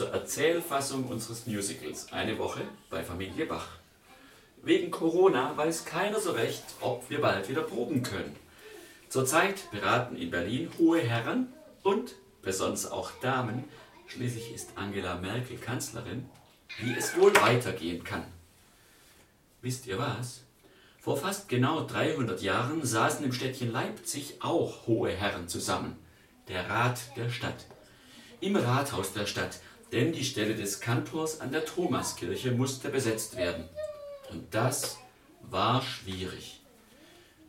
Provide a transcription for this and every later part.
zur Erzählfassung unseres Musicals Eine Woche bei Familie Bach. Wegen Corona weiß keiner so recht, ob wir bald wieder proben können. Zurzeit beraten in Berlin hohe Herren und besonders auch Damen, schließlich ist Angela Merkel Kanzlerin, wie es wohl weitergehen kann. Wisst ihr was? Vor fast genau 300 Jahren saßen im Städtchen Leipzig auch hohe Herren zusammen, der Rat der Stadt. Im Rathaus der Stadt, denn die Stelle des Kantors an der Thomaskirche musste besetzt werden. Und das war schwierig.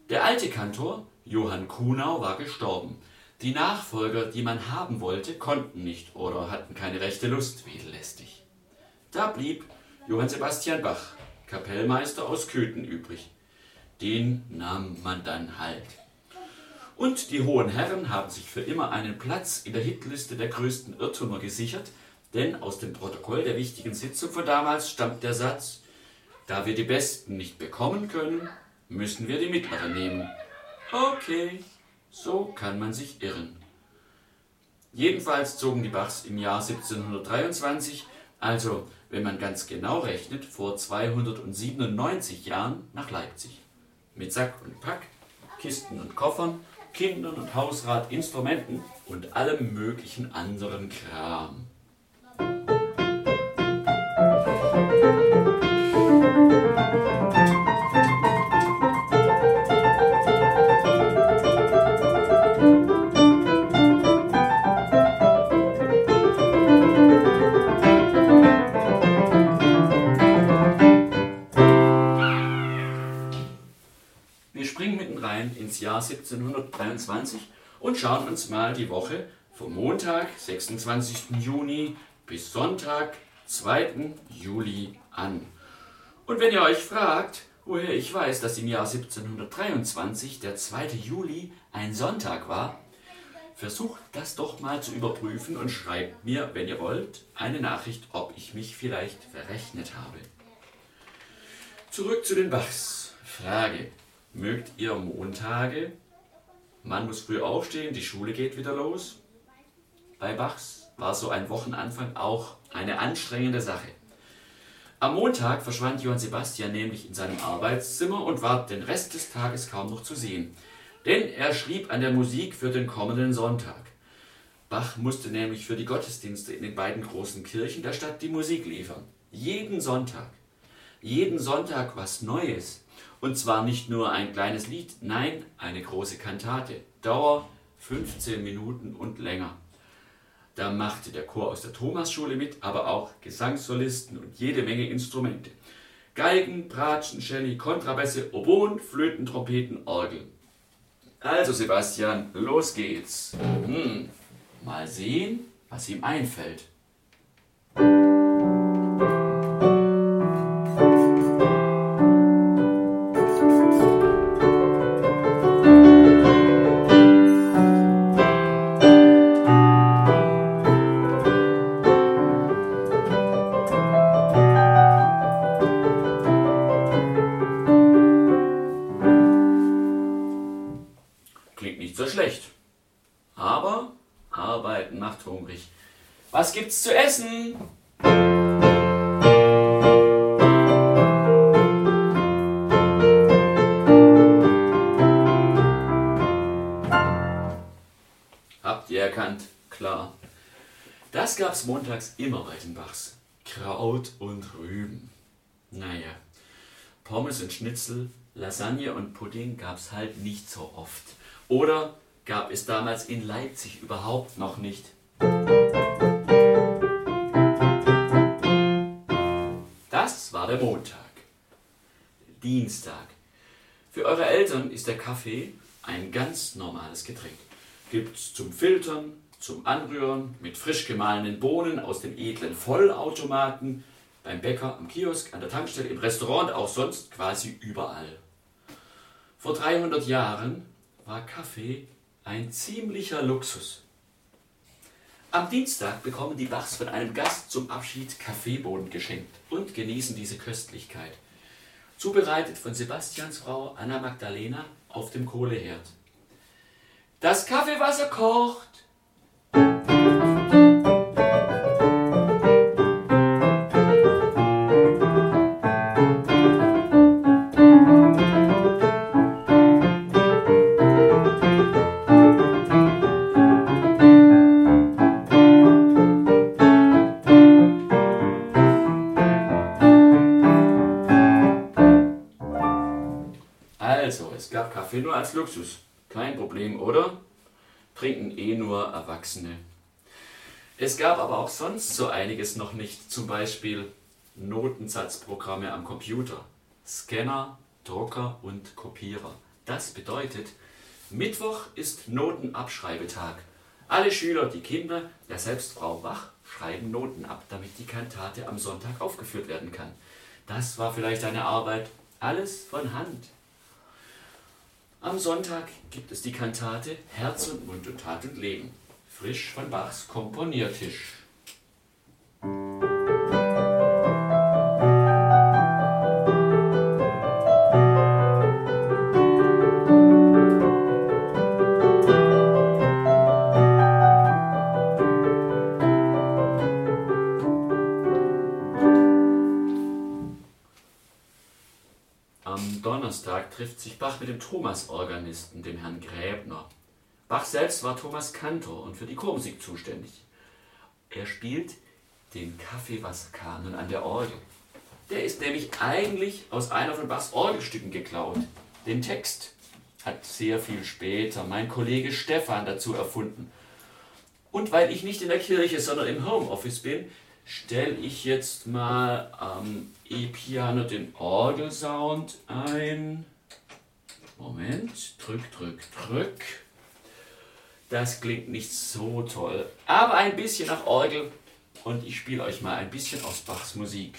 Der alte Kantor, Johann Kuhnau, war gestorben. Die Nachfolger, die man haben wollte, konnten nicht oder hatten keine rechte Lust, lästig. Da blieb Johann Sebastian Bach, Kapellmeister aus Köthen, übrig. Den nahm man dann halt. Und die hohen Herren haben sich für immer einen Platz in der Hitliste der größten Irrtümer gesichert, denn aus dem Protokoll der wichtigen Sitzung von damals stammt der Satz, da wir die Besten nicht bekommen können, müssen wir die Mittleren nehmen. Okay, so kann man sich irren. Jedenfalls zogen die Bachs im Jahr 1723, also wenn man ganz genau rechnet, vor 297 Jahren nach Leipzig. Mit Sack und Pack, Kisten und Koffern, Kindern und Hausrat, Instrumenten und allem möglichen anderen Kram. Springen mitten rein ins Jahr 1723 und schauen uns mal die Woche vom Montag, 26. Juni bis Sonntag, 2. Juli an. Und wenn ihr euch fragt, woher ich weiß, dass im Jahr 1723 der 2. Juli ein Sonntag war, versucht das doch mal zu überprüfen und schreibt mir, wenn ihr wollt, eine Nachricht, ob ich mich vielleicht verrechnet habe. Zurück zu den Bachs. Frage. Mögt ihr Montage? Man muss früh aufstehen, die Schule geht wieder los. Bei Bachs war so ein Wochenanfang auch eine anstrengende Sache. Am Montag verschwand Johann Sebastian nämlich in seinem Arbeitszimmer und war den Rest des Tages kaum noch zu sehen. Denn er schrieb an der Musik für den kommenden Sonntag. Bach musste nämlich für die Gottesdienste in den beiden großen Kirchen der Stadt die Musik liefern. Jeden Sonntag. Jeden Sonntag was Neues. Und zwar nicht nur ein kleines Lied, nein, eine große Kantate. Dauer 15 Minuten und länger. Da machte der Chor aus der Thomasschule mit, aber auch Gesangssolisten und jede Menge Instrumente. Geigen, Bratschen, Celli, Kontrabässe, Oboen, Flöten, Trompeten, Orgeln. Also Sebastian, los geht's. Hm, mal sehen, was ihm einfällt. Gibt's zu essen? Habt ihr erkannt? Klar. Das gab's montags immer bei den Bachs. Kraut und Rüben. Naja, Pommes und Schnitzel, Lasagne und Pudding gab's halt nicht so oft. Oder gab es damals in Leipzig überhaupt noch nicht. Der Montag. Dienstag. Für eure Eltern ist der Kaffee ein ganz normales Getränk. Gibt's zum Filtern, zum Anrühren, mit frisch gemahlenen Bohnen aus dem edlen Vollautomaten, beim Bäcker, am Kiosk, an der Tankstelle, im Restaurant, auch sonst quasi überall. Vor 300 Jahren war Kaffee ein ziemlicher Luxus. Am Dienstag bekommen die Bachs von einem Gast zum Abschied Kaffeebohnen geschenkt und genießen diese Köstlichkeit. Zubereitet von Sebastians Frau Anna Magdalena auf dem Kohleherd. Das Kaffeewasser kocht. Kaffee nur als Luxus. Kein Problem, oder? Trinken eh nur Erwachsene. Es gab aber auch sonst so einiges noch nicht, zum Beispiel Notensatzprogramme am Computer, Scanner, Drucker und Kopierer. Das bedeutet, Mittwoch ist Notenabschreibetag. Alle Schüler, die Kinder, ja selbst Frau Bach, schreiben Noten ab, damit die Kantate am Sonntag aufgeführt werden kann. Das war vielleicht eine Arbeit, alles von Hand. Am Sonntag gibt es die Kantate Herz und Mund und Tat und Leben, frisch von Bachs Komponiertisch. Trifft sich Bach mit dem Thomas-Organisten, dem Herrn Gräbner. Bach selbst war Thomas Kantor und für die Chormusik zuständig. Er spielt den Kaffeewasserkanon an der Orgel. Der ist nämlich eigentlich aus einer von Bachs Orgelstücken geklaut. Den Text hat sehr viel später mein Kollege Stefan dazu erfunden. Und weil ich nicht in der Kirche, sondern im Homeoffice bin, stelle ich jetzt mal am E-Piano den Orgelsound ein. Moment, drück, drück, drück. Das klingt nicht so toll, aber ein bisschen nach Orgel und ich spiele euch mal ein bisschen aus Bachs Musik.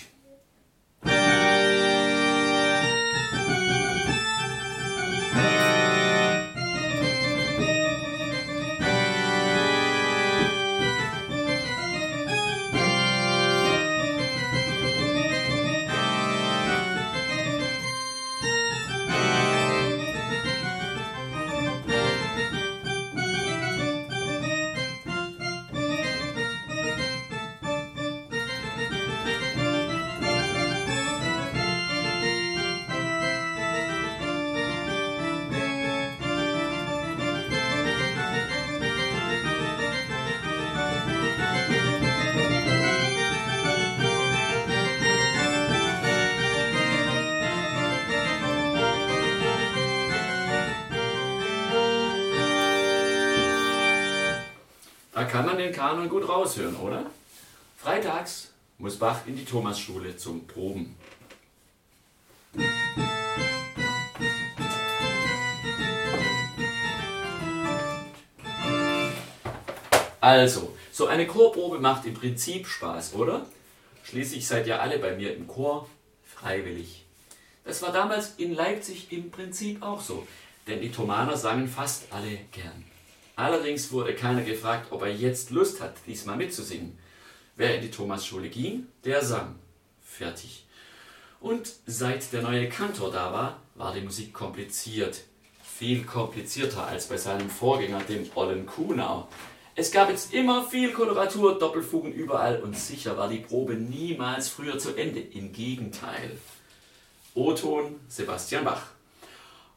Da kann man den Kanon gut raushören, oder? Freitags muss Bach in die Thomasschule zum Proben. Also, so eine Chorprobe macht im Prinzip Spaß, oder? Schließlich seid ihr alle bei mir im Chor freiwillig. Das war damals in Leipzig im Prinzip auch so, denn die Thomaner sangen fast alle gern. Allerdings wurde keiner gefragt, ob er jetzt Lust hat, diesmal mitzusingen. Wer in die Thomasschule ging, der sang. Fertig. Und seit der neue Kantor da war, war die Musik kompliziert. Viel komplizierter als bei seinem Vorgänger, dem Ollen Kuhnau. Es gab jetzt immer viel Koloratur, Doppelfugen überall und sicher war die Probe niemals früher zu Ende. Im Gegenteil. O-Ton Sebastian Bach.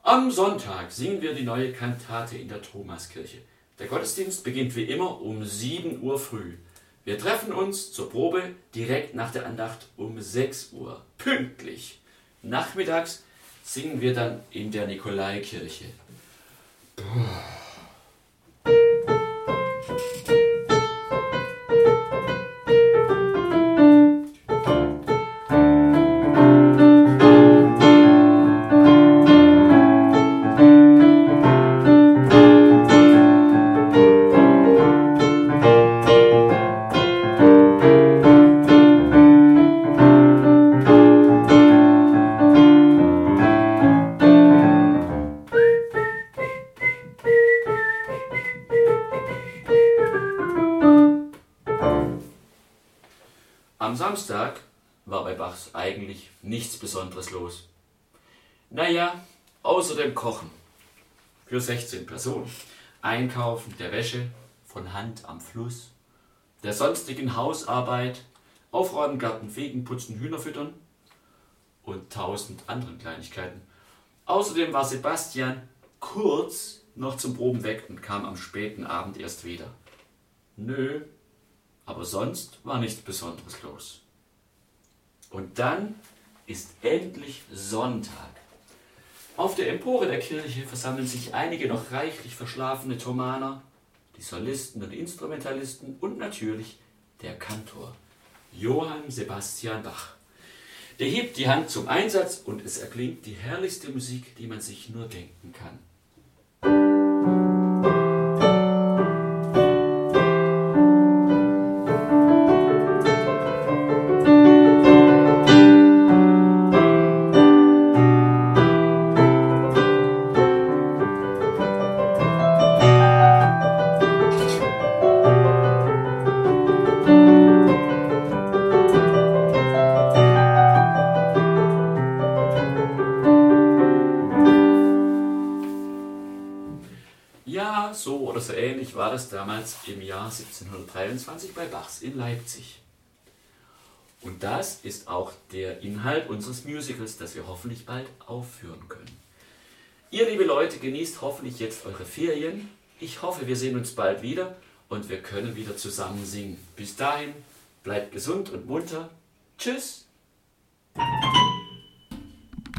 Am Sonntag singen wir die neue Kantate in der Thomaskirche. Der Gottesdienst beginnt wie immer um 7 Uhr früh. Wir treffen uns zur Probe direkt nach der Andacht um 6 Uhr. Pünktlich. Nachmittags singen wir dann in der Nikolaikirche. Am Samstag war bei Bachs eigentlich nichts Besonderes los. Naja, außer dem Kochen. Für 16 Personen. Einkaufen der Wäsche von Hand am Fluss. Der sonstigen Hausarbeit. Aufräumen, Garten, Fegen, Putzen, Hühner füttern. Und tausend anderen Kleinigkeiten. Außerdem war Sebastian kurz noch zum Proben weg und kam am späten Abend erst wieder. Nö, aber sonst war nichts Besonderes los. Und dann ist endlich Sonntag. Auf der Empore der Kirche versammeln sich einige noch reichlich verschlafene Thomaner, die Solisten und Instrumentalisten und natürlich der Kantor, Johann Sebastian Bach. Der hebt die Hand zum Einsatz und es erklingt die herrlichste Musik, die man sich nur denken kann. Damals im Jahr 1723 bei Bachs in Leipzig. Und das ist auch der Inhalt unseres Musicals, das wir hoffentlich bald aufführen können. Ihr, liebe Leute, genießt hoffentlich jetzt eure Ferien. Ich hoffe, wir sehen uns bald wieder und wir können wieder zusammen singen. Bis dahin, bleibt gesund und munter. Tschüss!